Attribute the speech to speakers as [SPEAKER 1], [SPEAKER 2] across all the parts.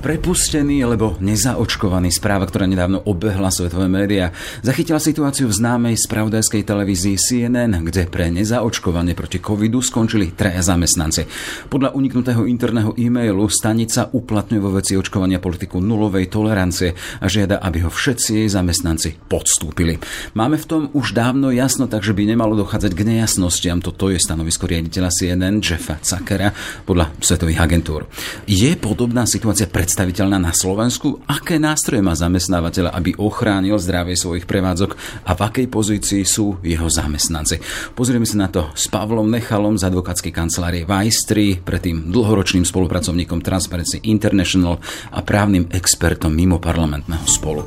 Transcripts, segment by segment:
[SPEAKER 1] Prepustený alebo nezaočkovaný správa, ktorá nedávno obehla svetové médiá, zachytila situáciu v známej spravodajskej televízii CNN, kde pre nezaočkovanie proti covidu skončili traja zamestnanci. Podľa uniknutého interného e-mailu stanica uplatňuje vo veci očkovania politiku nulovej tolerancie a žiada, aby ho všetci jej zamestnanci podstúpili. Máme v tom už dávno jasno, takže by nemalo dochádzať k nejasnostiam. Toto je stanovisko riaditeľa CNN Jeffa Zuckera podľa svetových agentúr. Je podobná situácia pred predstaviteľná na Slovensku? Aké nástroje má zamestnávateľ, aby ochránil zdravie svojich prevádzok a v akej pozícii sú jeho zamestnanci? Pozrieme sa na to s Pavlom Nechalom z advokátskej kancelárie Vajstri, predtým dlhoročným spolupracovníkom Transparency International a právnym expertom mimo parlamentného spolu.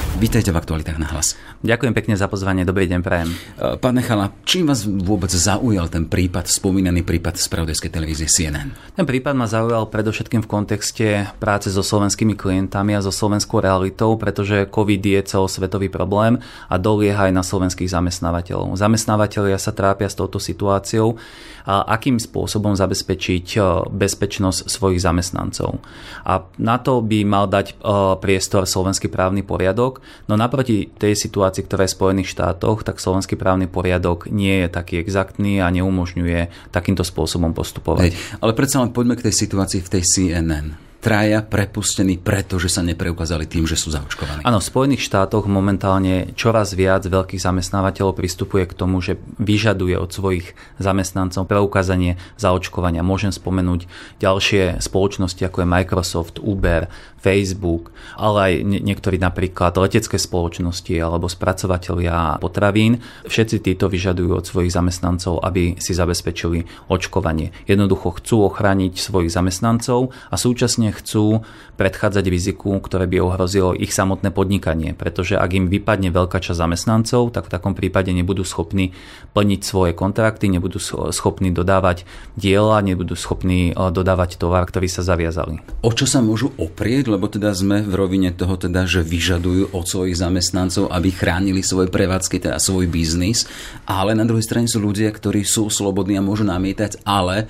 [SPEAKER 1] Vítajte v aktualitách na hlas.
[SPEAKER 2] Ďakujem pekne za pozvanie, dobrý deň prajem.
[SPEAKER 1] E, pán Nechala, čím vás vôbec zaujal ten prípad, spomínaný prípad z spravodajskej televízie CNN?
[SPEAKER 2] Ten prípad ma zaujal predovšetkým v kontexte práce so slovenskými klientami a so slovenskou realitou, pretože COVID je celosvetový problém a dolieha aj na slovenských zamestnávateľov. Zamestnávateľia sa trápia s touto situáciou a akým spôsobom zabezpečiť e, bezpečnosť svojich zamestnancov. A na to by mal dať e, priestor slovenský právny poriadok, No naproti tej situácii, ktorá je v Spojených štátoch, tak slovenský právny poriadok nie je taký exaktný a neumožňuje takýmto spôsobom postupovať. Hej,
[SPEAKER 1] ale predsa len poďme k tej situácii v tej CNN traja prepustení, pretože sa nepreukázali tým, že sú zaočkovaní.
[SPEAKER 2] Áno, v Spojených štátoch momentálne čoraz viac veľkých zamestnávateľov pristupuje k tomu, že vyžaduje od svojich zamestnancov preukázanie zaočkovania. Môžem spomenúť ďalšie spoločnosti, ako je Microsoft, Uber, Facebook, ale aj niektorí napríklad letecké spoločnosti alebo spracovateľia potravín. Všetci títo vyžadujú od svojich zamestnancov, aby si zabezpečili očkovanie. Jednoducho chcú ochrániť svojich zamestnancov a súčasne chcú predchádzať riziku, ktoré by ohrozilo ich samotné podnikanie, pretože ak im vypadne veľká časť zamestnancov, tak v takom prípade nebudú schopní plniť svoje kontrakty, nebudú schopní dodávať diela, nebudú schopní e, dodávať tovar, ktorý sa zaviazali.
[SPEAKER 1] O čo sa môžu oprieť, lebo teda sme v rovine toho teda, že vyžadujú od svojich zamestnancov, aby chránili svoje prevádzky, teda svoj biznis, ale na druhej strane sú ľudia, ktorí sú slobodní a môžu namietať, ale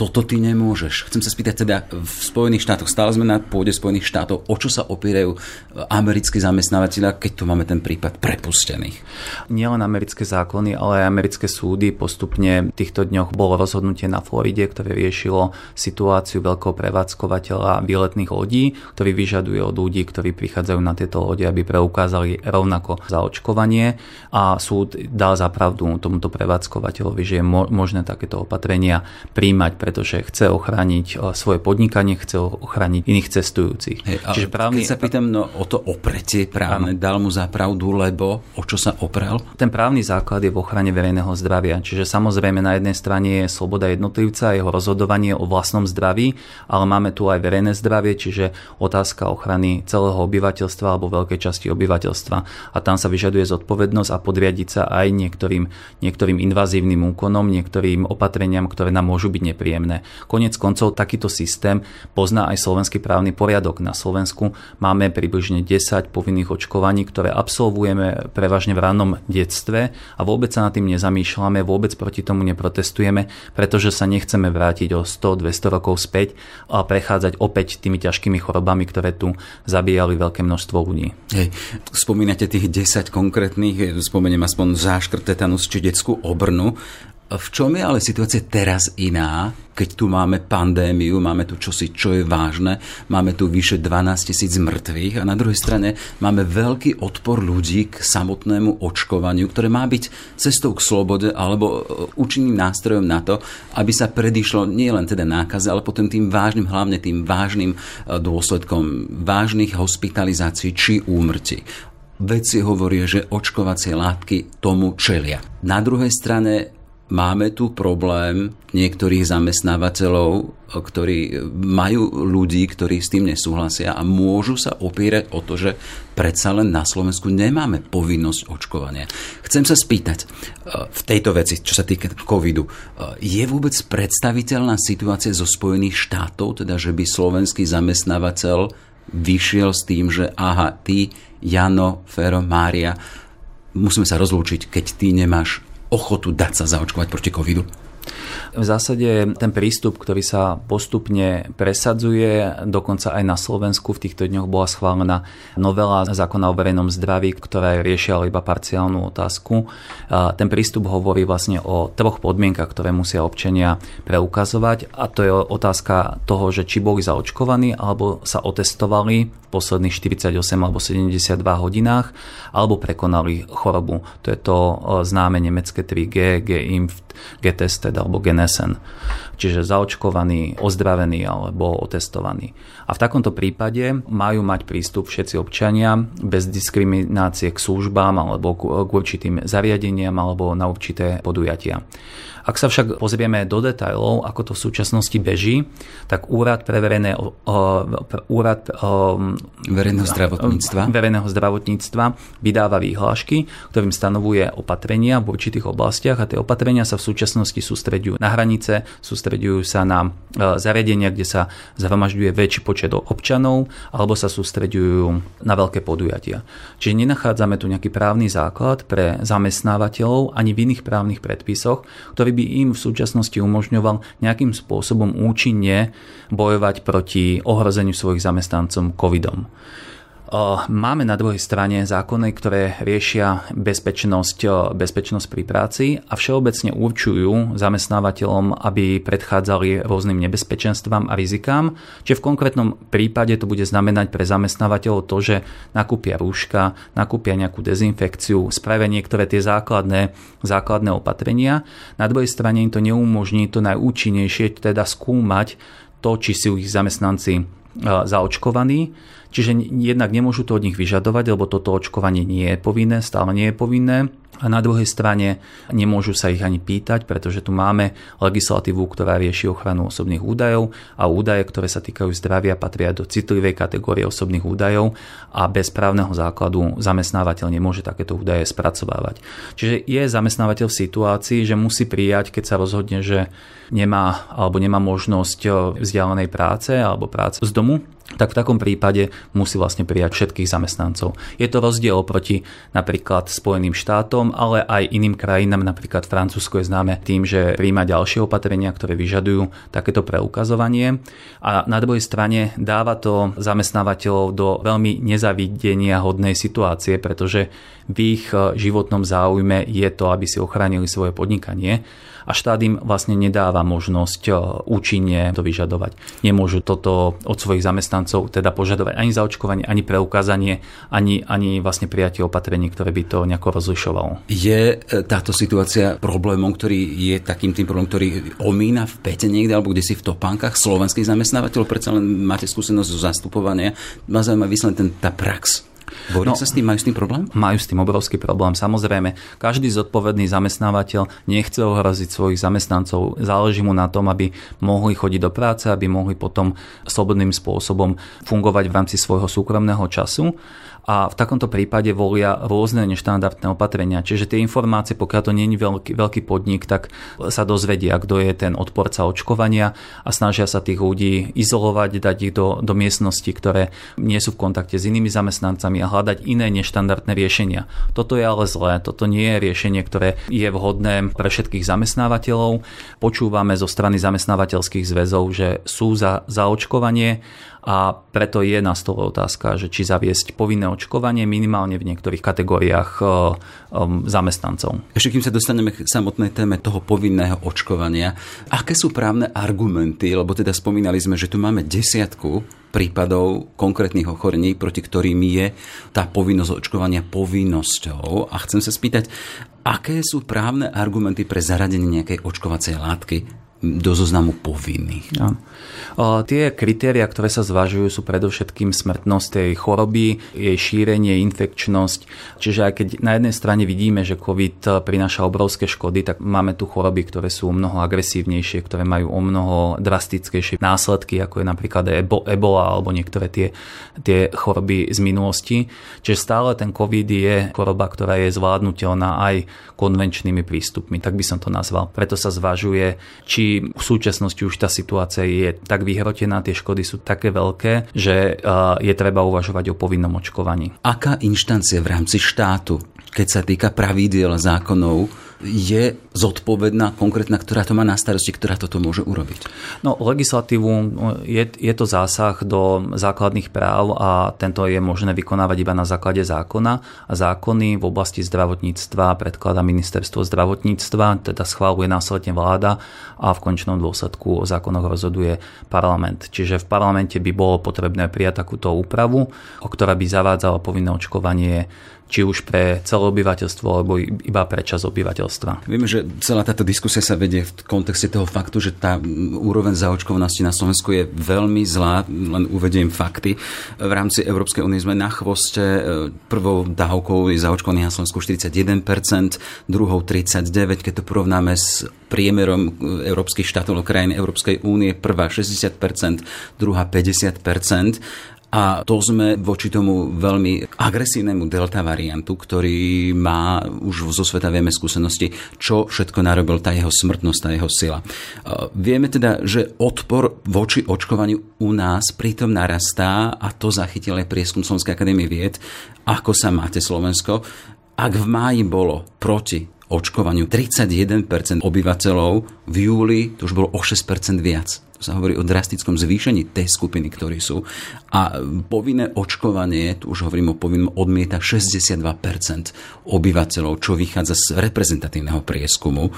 [SPEAKER 1] toto ty nemôžeš. Chcem sa spýtať teda, v Spojených štátoch, stále sme na pôde Spojených štátov, o čo sa opierajú americkí zamestnávateľia, keď tu máme ten prípad prepustených?
[SPEAKER 2] Nielen americké zákony, ale aj americké súdy. Postupne v týchto dňoch bolo rozhodnutie na Floride, ktoré riešilo situáciu veľkého prevádzkovateľa výletných lodí, ktorý vyžaduje od ľudí, ktorí prichádzajú na tieto lode, aby preukázali rovnako zaočkovanie a súd dal za pravdu tomuto prevádzkovateľovi, že je možné takéto opatrenia príjmať pre pretože chce ochrániť e, svoje podnikanie, chce ochrániť iných cestujúcich.
[SPEAKER 1] Hej, Čiže právny... Keď sa pýtam no, o to opretie právne, dal mu za pravdu, lebo o čo sa oprel?
[SPEAKER 2] Ten právny základ je v ochrane verejného zdravia. Čiže samozrejme na jednej strane je sloboda jednotlivca, jeho rozhodovanie o vlastnom zdraví, ale máme tu aj verejné zdravie, čiže otázka ochrany celého obyvateľstva alebo veľkej časti obyvateľstva. A tam sa vyžaduje zodpovednosť a podriadiť sa aj niektorým, niektorým invazívnym úkonom, niektorým opatreniam, ktoré nám môžu byť nepríjemné príjemné. Konec koncov takýto systém pozná aj slovenský právny poriadok. Na Slovensku máme približne 10 povinných očkovaní, ktoré absolvujeme prevažne v rannom detstve a vôbec sa nad tým nezamýšľame, vôbec proti tomu neprotestujeme, pretože sa nechceme vrátiť o 100-200 rokov späť a prechádzať opäť tými ťažkými chorobami, ktoré tu zabíjali veľké množstvo ľudí.
[SPEAKER 1] Hej, spomínate tých 10 konkrétnych, spomeniem aspoň záškrt tetanus či detskú obrnu. V čom je ale situácia teraz iná, keď tu máme pandémiu, máme tu čosi, čo je vážne, máme tu vyše 12 tisíc mŕtvych a na druhej strane máme veľký odpor ľudí k samotnému očkovaniu, ktoré má byť cestou k slobode alebo e, účinným nástrojom na to, aby sa predišlo nie len teda nákaze, ale potom tým vážnym, hlavne tým vážnym e, dôsledkom vážnych hospitalizácií či úmrtí vedci hovoria, že očkovacie látky tomu čelia. Na druhej strane máme tu problém niektorých zamestnávateľov, ktorí majú ľudí, ktorí s tým nesúhlasia a môžu sa opierať o to, že predsa len na Slovensku nemáme povinnosť očkovania. Chcem sa spýtať e, v tejto veci, čo sa týka covidu, e, je vôbec predstaviteľná situácia zo Spojených štátov, teda že by slovenský zamestnávateľ vyšiel s tým, že aha, ty, Jano, Fero, Mária, musíme sa rozlúčiť, keď ty nemáš ochotu dať sa zaočkovať proti covidu?
[SPEAKER 2] V zásade ten prístup, ktorý sa postupne presadzuje, dokonca aj na Slovensku v týchto dňoch bola schválená novela zákona o verejnom zdraví, ktorá riešila iba parciálnu otázku. Ten prístup hovorí vlastne o troch podmienkach, ktoré musia občania preukazovať a to je otázka toho, že či boli zaočkovaní alebo sa otestovali v posledných 48 alebo 72 hodinách alebo prekonali chorobu. To je to známe nemecké 3G, G-IMF, G-tested alebo Genesen. Čiže zaočkovaný, ozdravený alebo otestovaný. A v takomto prípade majú mať prístup všetci občania bez diskriminácie k službám alebo k určitým zariadeniam alebo na určité podujatia. Ak sa však pozrieme do detajlov, ako to v súčasnosti beží, tak úrad pre verejné, úrad
[SPEAKER 1] verejného zdravotníctva.
[SPEAKER 2] verejného zdravotníctva vydáva výhlášky, ktorým stanovuje opatrenia v určitých oblastiach a tie opatrenia sa v súčasnosti sústredujú na hranice, sústredujú sa na e, zariadenia, kde sa zhromažďuje väčší počet občanov alebo sa sústredujú na veľké podujatia. Čiže nenachádzame tu nejaký právny základ pre zamestnávateľov ani v iných právnych predpisoch, ktorý by im v súčasnosti umožňoval nejakým spôsobom účinne bojovať proti ohrozeniu svojich zamestnancom covidom. Máme na druhej strane zákony, ktoré riešia bezpečnosť, bezpečnosť pri práci a všeobecne určujú zamestnávateľom, aby predchádzali rôznym nebezpečenstvám a rizikám. Čiže v konkrétnom prípade to bude znamenať pre zamestnávateľov to, že nakúpia rúška, nakúpia nejakú dezinfekciu, spravia niektoré tie základné, základné opatrenia. Na druhej strane im to neumožní to najúčinnejšie, teda skúmať to, či sú ich zamestnanci zaočkovaní Čiže jednak nemôžu to od nich vyžadovať, lebo toto očkovanie nie je povinné, stále nie je povinné. A na druhej strane nemôžu sa ich ani pýtať, pretože tu máme legislatívu, ktorá rieši ochranu osobných údajov a údaje, ktoré sa týkajú zdravia, patria do citlivej kategórie osobných údajov a bez právneho základu zamestnávateľ nemôže takéto údaje spracovávať. Čiže je zamestnávateľ v situácii, že musí prijať, keď sa rozhodne, že nemá alebo nemá možnosť vzdialenej práce alebo práce z domu, tak v takom prípade musí vlastne prijať všetkých zamestnancov. Je to rozdiel oproti napríklad Spojeným štátom, ale aj iným krajinám, napríklad Francúzsko je známe tým, že príjma ďalšie opatrenia, ktoré vyžadujú takéto preukazovanie. A na druhej strane dáva to zamestnávateľov do veľmi nezavidenia hodnej situácie, pretože v ich životnom záujme je to, aby si ochránili svoje podnikanie a štát im vlastne nedáva možnosť e, účinne to vyžadovať. Nemôžu toto od svojich zamestnancov teda požadovať ani zaočkovanie, ani preukázanie, ani, ani vlastne prijatie opatrení, ktoré by to nejako rozlišovalo.
[SPEAKER 1] Je e, táto situácia problémom, ktorý je takým tým problémom, ktorý omína v pete niekde alebo kde si v topánkach slovenských zamestnávateľov, predsa len máte skúsenosť zo zastupovania. Ma zaujíma vyslen ten, tá prax Boria no, sa s tým, majú s tým problém?
[SPEAKER 2] Majú s tým obrovský problém. Samozrejme, každý zodpovedný zamestnávateľ nechce ohroziť svojich zamestnancov. Záleží mu na tom, aby mohli chodiť do práce, aby mohli potom slobodným spôsobom fungovať v rámci svojho súkromného času a v takomto prípade volia rôzne neštandardné opatrenia. Čiže tie informácie, pokiaľ to nie je veľký, veľký podnik, tak sa dozvedia, kto je ten odporca očkovania a snažia sa tých ľudí izolovať, dať ich do, do miestnosti, ktoré nie sú v kontakte s inými zamestnancami a hľadať iné neštandardné riešenia. Toto je ale zlé, toto nie je riešenie, ktoré je vhodné pre všetkých zamestnávateľov. Počúvame zo strany zamestnávateľských zväzov, že sú za, za očkovanie a preto je na stole otázka, že či zaviesť povinné očkovanie minimálne v niektorých kategóriách e, e, zamestnancov.
[SPEAKER 1] Ešte kým sa dostaneme k samotnej téme toho povinného očkovania, aké sú právne argumenty, lebo teda spomínali sme, že tu máme desiatku prípadov konkrétnych ochorení, proti ktorým je tá povinnosť očkovania povinnosťou. A chcem sa spýtať, aké sú právne argumenty pre zaradenie nejakej očkovacej látky do zoznamu povinných?
[SPEAKER 2] Ja. O, tie kritéria, ktoré sa zvažujú, sú predovšetkým smrtnosť tej choroby, jej šírenie, infekčnosť. Čiže aj keď na jednej strane vidíme, že COVID prináša obrovské škody, tak máme tu choroby, ktoré sú mnoho agresívnejšie, ktoré majú o mnoho drastickejšie následky, ako je napríklad ebola alebo niektoré tie, tie choroby z minulosti. Čiže stále ten COVID je choroba, ktorá je zvládnutelná aj konvenčnými prístupmi, tak by som to nazval. Preto sa zvažuje, či v súčasnosti už tá situácia je tak vyhrotená, tie škody sú také veľké, že je treba uvažovať o povinnom očkovaní.
[SPEAKER 1] Aká inštancia v rámci štátu, keď sa týka pravidiel zákonov, je zodpovedná, konkrétna, ktorá to má na starosti, ktorá toto môže urobiť?
[SPEAKER 2] No, legislatívu je, je to zásah do základných práv a tento je možné vykonávať iba na základe zákona. A zákony v oblasti zdravotníctva predkladá ministerstvo zdravotníctva, teda schváluje následne vláda a v končnom dôsledku o zákonoch rozhoduje parlament. Čiže v parlamente by bolo potrebné prijať takúto úpravu, o ktorá by zavádzala povinné očkovanie či už pre celé obyvateľstvo alebo iba pre čas obyvateľstva.
[SPEAKER 1] Vieme, že celá táto diskusia sa vedie v kontexte toho faktu, že tá úroveň zaočkovanosti na Slovensku je veľmi zlá, len uvediem fakty. V rámci Európskej únie sme na chvoste, e, prvou dávkou je zaočkovaných na Slovensku 41%, druhou 39%, keď to porovnáme s priemerom e, európskych štátov krajín Európskej únie, prvá 60%, druhá 50%. A to sme voči tomu veľmi agresívnemu delta variantu, ktorý má už zo sveta vieme skúsenosti, čo všetko narobil tá jeho smrtnosť, tá jeho sila. Vieme teda, že odpor voči očkovaniu u nás pritom narastá a to zachytil aj prieskum Slovenskej akadémie vied, ako sa máte Slovensko. Ak v máji bolo proti očkovaniu 31% obyvateľov, v júli to už bolo o 6% viac sa hovorí o drastickom zvýšení tej skupiny, ktorí sú. A povinné očkovanie, tu už hovorím o povinnom, odmieta 62% obyvateľov, čo vychádza z reprezentatívneho prieskumu.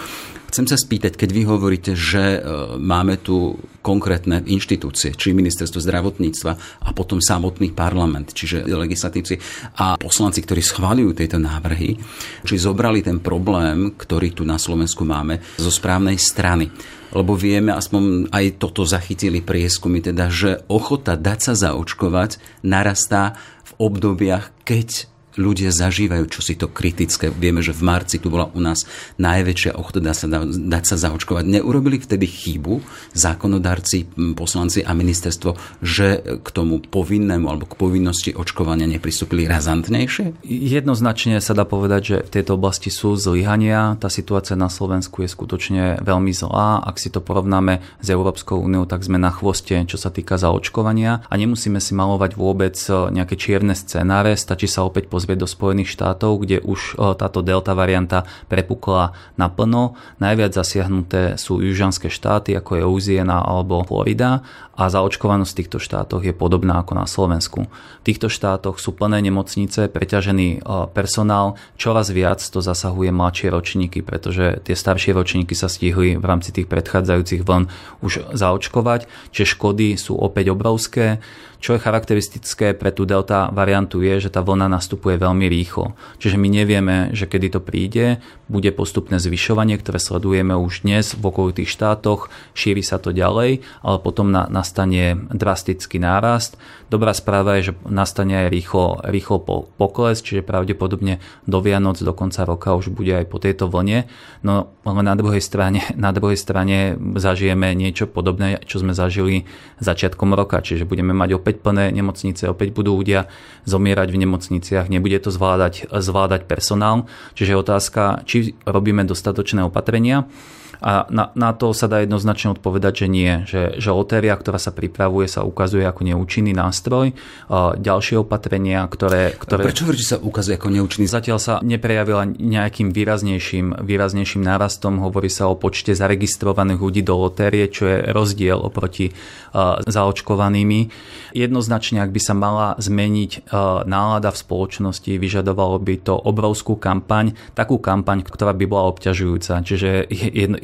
[SPEAKER 1] Chcem sa spýtať, keď vy hovoríte, že e, máme tu konkrétne inštitúcie, či ministerstvo zdravotníctva a potom samotný parlament, čiže legislatívci a poslanci, ktorí schváľujú tieto návrhy, či zobrali ten problém, ktorý tu na Slovensku máme, zo správnej strany. Lebo vieme, aspoň aj toto zachytili prieskumy, teda, že ochota dať sa zaočkovať narastá v obdobiach, keď ľudia zažívajú čosi to kritické. Vieme, že v marci tu bola u nás najväčšia ochota dať sa, dať sa zaočkovať. Neurobili vtedy chybu zákonodárci, poslanci a ministerstvo, že k tomu povinnému alebo k povinnosti očkovania nepristúpili razantnejšie?
[SPEAKER 2] Jednoznačne sa dá povedať, že v tejto oblasti sú zlyhania. Tá situácia na Slovensku je skutočne veľmi zlá. Ak si to porovnáme s Európskou úniou, tak sme na chvoste, čo sa týka zaočkovania a nemusíme si malovať vôbec nejaké čierne scenáre, stačí sa opäť pozrieť pozrieť do Spojených štátov, kde už e, táto delta varianta prepukla naplno. Najviac zasiahnuté sú južanské štáty, ako je Louisiana alebo Florida a zaočkovanosť v týchto štátoch je podobná ako na Slovensku. V týchto štátoch sú plné nemocnice, preťažený e, personál, čoraz viac to zasahuje mladšie ročníky, pretože tie staršie ročníky sa stihli v rámci tých predchádzajúcich vln už zaočkovať, čiže škody sú opäť obrovské. Čo je charakteristické pre tú delta variantu je, že tá vlna nastupuje veľmi rýchlo. Čiže my nevieme, že kedy to príde, bude postupné zvyšovanie, ktoré sledujeme už dnes v okolitých štátoch, šíri sa to ďalej, ale potom na, nastane drastický nárast. Dobrá správa je, že nastane aj rýchlo, rýchlo pokles, čiže pravdepodobne do Vianoc, do konca roka už bude aj po tejto vlne. No ale na druhej strane, na druhej strane zažijeme niečo podobné, čo sme zažili začiatkom roka, čiže budeme mať opäť plné nemocnice, opäť budú ľudia zomierať v nemocniciach, nebude to zvládať, zvládať personál. Čiže otázka, či robíme dostatočné opatrenia. A na, na to sa dá jednoznačne odpovedať, že nie. Že, že lotéria, ktorá sa pripravuje, sa ukazuje ako neúčinný nástroj. Ďalšie opatrenia, ktoré... ktoré...
[SPEAKER 1] Prečo hovoríte, sa ukazuje ako neúčinný?
[SPEAKER 2] Zatiaľ sa neprejavila nejakým výraznejším, výraznejším nárastom. Hovorí sa o počte zaregistrovaných ľudí do lotérie, čo je rozdiel oproti zaočkovanými. Jednoznačne, ak by sa mala zmeniť nálada v spoločnosti, vyžadovalo by to obrovskú kampaň, takú kampaň, ktorá by bola obťažujúca. Čiže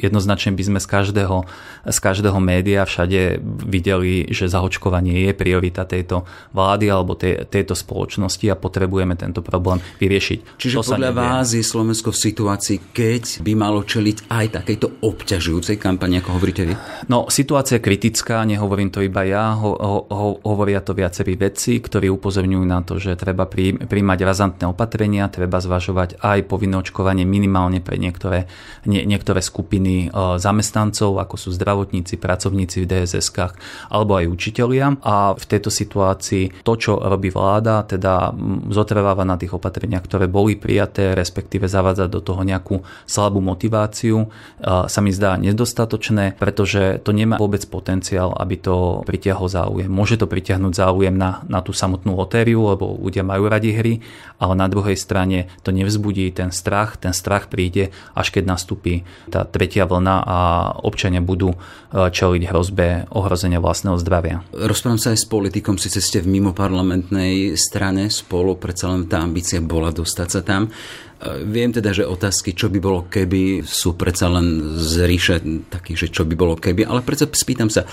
[SPEAKER 2] jednoznačne by sme z každého, z každého média všade videli, že zaočkovanie je priorita tejto vlády alebo tej, tejto spoločnosti a potrebujeme tento problém vyriešiť.
[SPEAKER 1] Čiže to podľa vás je Slovensko v situácii, keď by malo čeliť aj takejto obťažujúcej kampani, ako hovoríte vy?
[SPEAKER 2] No, situácia je kritická, nehovorím to iba ja, ho, ho, hovoria to viacerí vedci, ktorí upozorňujú na to, že treba príjmať razantné opatrenia, treba zvažovať aj povinné očkovanie minimálne pre niektoré, nie, niektoré skupiny zamestnancov, ako sú zdravotníci, pracovníci v dss alebo aj učitelia. A v tejto situácii to, čo robí vláda, teda zotrváva na tých opatreniach, ktoré boli prijaté, respektíve zavádza do toho nejakú slabú motiváciu, sa mi zdá nedostatočné, pretože to nemá vôbec potenciál, aby to pritiahlo záujem. Môže to pritiahnuť záujem na, na tú samotnú lotériu, lebo ľudia majú radi hry, ale na druhej strane to nevzbudí ten strach. Ten strach príde, až keď nastúpi tá tretia vlna a občania budú e, čeliť hrozbe ohrozenia vlastného zdravia.
[SPEAKER 1] Rozprávam sa aj s politikom, síce ste v mimoparlamentnej strane spolu, predsa len tá ambícia bola dostať sa tam. E, viem teda, že otázky, čo by bolo keby, sú predsa len z ríše takých, že čo by bolo keby, ale predsa spýtam sa,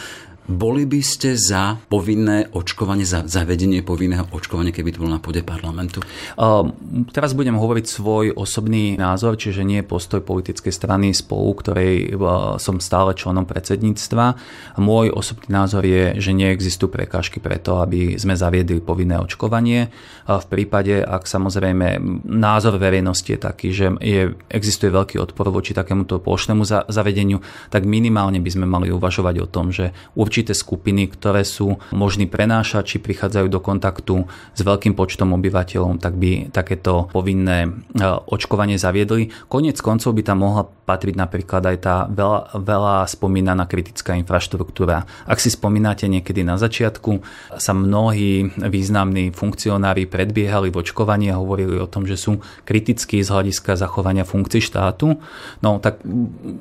[SPEAKER 1] boli by ste za povinné očkovanie, za zavedenie povinného očkovania, keby to bolo na pôde parlamentu? Uh,
[SPEAKER 2] teraz budem hovoriť svoj osobný názor, čiže nie postoj politickej strany spolu, ktorej uh, som stále členom predsedníctva. Môj osobný názor je, že neexistujú prekážky preto, aby sme zaviedli povinné očkovanie. Uh, v prípade, ak samozrejme názor verejnosti je taký, že je, existuje veľký odpor voči takémuto plošnému za, zavedeniu, tak minimálne by sme mali uvažovať o tom, že určite určité skupiny, ktoré sú možní prenášať, či prichádzajú do kontaktu s veľkým počtom obyvateľov, tak by takéto povinné e, očkovanie zaviedli. Konec koncov by tam mohla patriť napríklad aj tá veľa, veľa spomínaná kritická infraštruktúra. Ak si spomínate niekedy na začiatku, sa mnohí významní funkcionári predbiehali v očkovaní a hovorili o tom, že sú kritickí z hľadiska zachovania funkcií štátu. No tak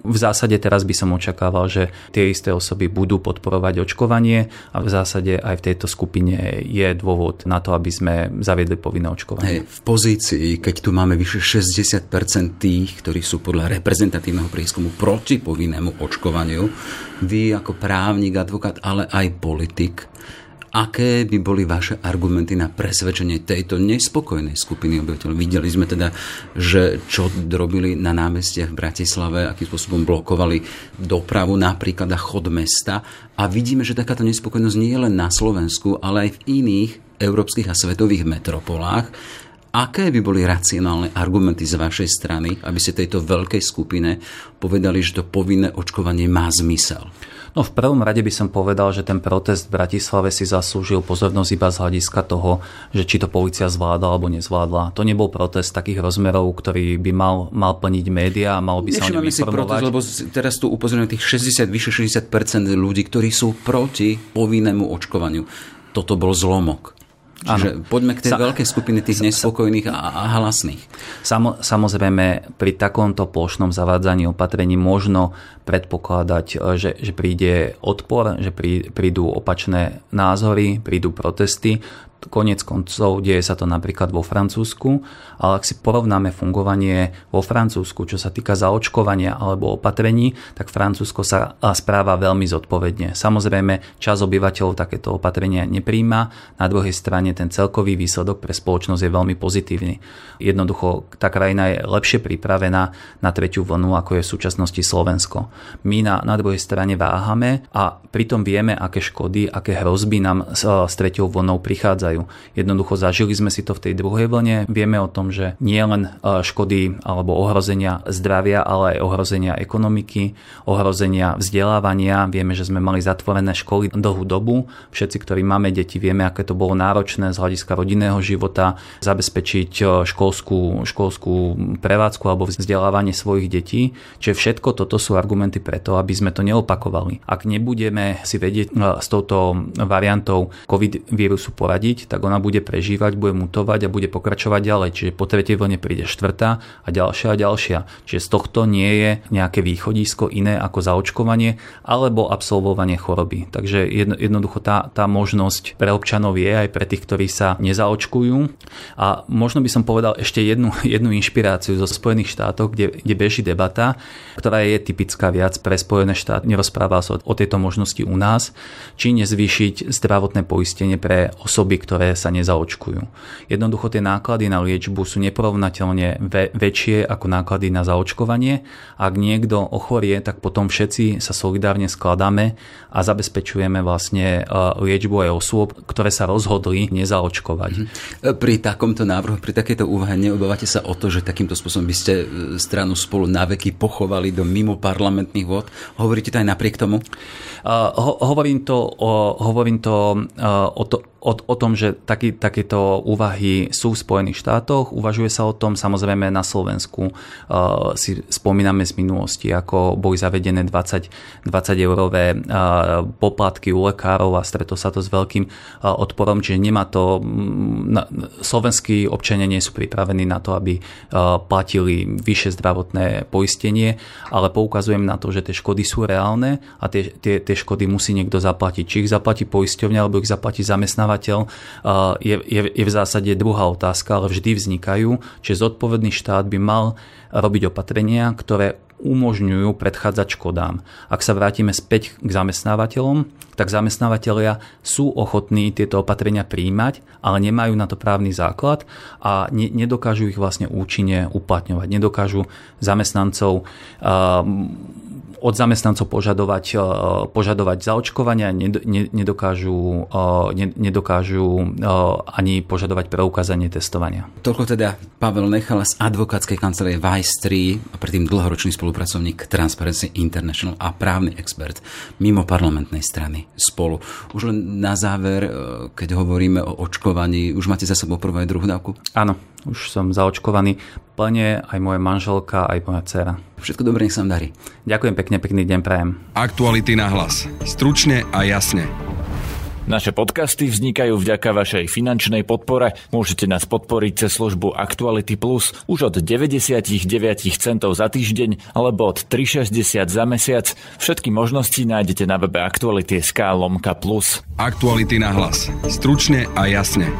[SPEAKER 2] v zásade teraz by som očakával, že tie isté osoby budú podporovať podporovať očkovanie a v zásade aj v tejto skupine je dôvod na to, aby sme zaviedli povinné očkovanie.
[SPEAKER 1] Hey, v pozícii, keď tu máme vyše 60% tých, ktorí sú podľa reprezentatívneho prieskumu proti povinnému očkovaniu, vy ako právnik, advokát, ale aj politik, Aké by boli vaše argumenty na presvedčenie tejto nespokojnej skupiny obyvateľov? Videli sme teda, že čo robili na námestiach v Bratislave, akým spôsobom blokovali dopravu napríklad a chod mesta. A vidíme, že takáto nespokojnosť nie je len na Slovensku, ale aj v iných európskych a svetových metropolách. Aké by boli racionálne argumenty z vašej strany, aby ste tejto veľkej skupine povedali, že to povinné očkovanie má zmysel?
[SPEAKER 2] No v prvom rade by som povedal, že ten protest v Bratislave si zaslúžil pozornosť iba z hľadiska toho, že či to policia zvláda alebo nezvládla. To nebol protest takých rozmerov, ktorý by mal, mal plniť médiá a mal by sa o ňom informovať.
[SPEAKER 1] Protest, lebo teraz tu upozorňujem tých 60, vyše 60% ľudí, ktorí sú proti povinnému očkovaniu. Toto bol zlomok. Čiže ano. poďme k tej sa, veľkej skupiny tých nespokojných a, a hlasných.
[SPEAKER 2] Samo, samozrejme, pri takomto plošnom zavádzaní opatrení možno predpokladať, e, že, že príde odpor, že prí, prídu opačné názory, prídu protesty. Konec koncov deje sa to napríklad vo Francúzsku, ale ak si porovnáme fungovanie vo Francúzsku, čo sa týka zaočkovania alebo opatrení, tak Francúzsko sa správa veľmi zodpovedne. Samozrejme, čas obyvateľov takéto opatrenia nepríjma, na druhej strane ten celkový výsledok pre spoločnosť je veľmi pozitívny. Jednoducho, tá krajina je lepšie pripravená na tretiu vlnu, ako je v súčasnosti Slovensko. My na, na druhej strane váhame a pritom vieme, aké škody, aké hrozby nám s, s treťou vlnou prichádzajú vytvárajú. Jednoducho zažili sme si to v tej druhej vlne. Vieme o tom, že nie len e, škody alebo ohrozenia zdravia, ale aj ohrozenia ekonomiky, ohrozenia vzdelávania. Vieme, že sme mali zatvorené školy dlhú dobu. Všetci, ktorí máme deti, vieme, aké to bolo náročné z hľadiska rodinného života zabezpečiť e, školskú, školskú prevádzku alebo vzdelávanie svojich detí. Čiže všetko toto sú argumenty preto, aby sme to neopakovali. Ak nebudeme si vedieť e, s touto variantou COVID vírusu poradiť, platiť, tak ona bude prežívať, bude mutovať a bude pokračovať ďalej. Čiže po tretej vlne príde štvrtá a ďalšia a ďalšia. Čiže z tohto nie je nejaké východisko iné ako zaočkovanie alebo absolvovanie choroby. Takže jednoducho tá, tá možnosť pre občanov je aj pre tých, ktorí sa nezaočkujú. A možno by som povedal ešte jednu, jednu inšpiráciu zo Spojených štátov, kde, kde beží debata, ktorá je typická viac pre Spojené štáty. Nerozpráva sa o, o tejto možnosti u nás, či nezvýšiť zdravotné poistenie pre osoby, ktoré sa nezaočkujú. Jednoducho tie náklady na liečbu sú neporovnateľne väčšie ako náklady na zaočkovanie. Ak niekto ochorie, tak potom všetci sa solidárne skladáme a zabezpečujeme vlastne e, liečbu aj osôb, ktoré sa rozhodli nezaočkovať. Mhm.
[SPEAKER 1] Pri takomto návrhu, pri takejto úvahe neobávate sa o to, že takýmto spôsobom by ste e, stranu spolu na veky pochovali do mimo parlamentných vod? Hovoríte to aj napriek tomu?
[SPEAKER 2] Uh, ho- hovorím to, o, hovorím to, uh, o to o, o tom, že taký, takéto úvahy sú v Spojených štátoch. Uvažuje sa o tom samozrejme na Slovensku. Uh, si spomíname z minulosti, ako boli zavedené 20, 20 eurové uh, poplatky u lekárov a stretol sa to s veľkým uh, odporom, čiže nemá to... Na, slovenskí občania nie sú pripravení na to, aby uh, platili vyššie zdravotné poistenie, ale poukazujem na to, že tie škody sú reálne a tie, tie, tie škody musí niekto zaplatiť. Či ich zaplatí poisťovňa, alebo ich zaplatí zamestnávateľ zamestnávateľ, je, je, je v zásade druhá otázka, ale vždy vznikajú, že zodpovedný štát by mal robiť opatrenia, ktoré umožňujú predchádzať škodám. Ak sa vrátime späť k zamestnávateľom, tak zamestnávateľia sú ochotní tieto opatrenia príjmať, ale nemajú na to právny základ a ne, nedokážu ich vlastne účinne uplatňovať. Nedokážu zamestnancov uh, od zamestnancov požadovať, e, požadovať zaočkovania, nedokážu, e, nedokážu e, ani požadovať preukázanie testovania.
[SPEAKER 1] Toľko teda Pavel Nechala z advokátskej kancelárie Vice 3 a predtým dlhoročný spolupracovník Transparency International a právny expert mimo parlamentnej strany spolu. Už len na záver, keď hovoríme o očkovaní, už máte za sebou prvú aj druhú dávku?
[SPEAKER 2] Áno, už som zaočkovaný plne, aj moja manželka, aj moja dcera.
[SPEAKER 1] Všetko dobré, nech sa vám darí.
[SPEAKER 2] Ďakujem pekne, pekný deň prajem.
[SPEAKER 3] Aktuality na hlas. Stručne a jasne.
[SPEAKER 4] Naše podcasty vznikajú vďaka vašej finančnej podpore. Môžete nás podporiť cez službu Actuality Plus už od 99 centov za týždeň alebo od 3,60 za mesiac. Všetky možnosti nájdete na webe Actuality.sk lomka plus.
[SPEAKER 3] Aktuality na hlas. Stručne a jasne.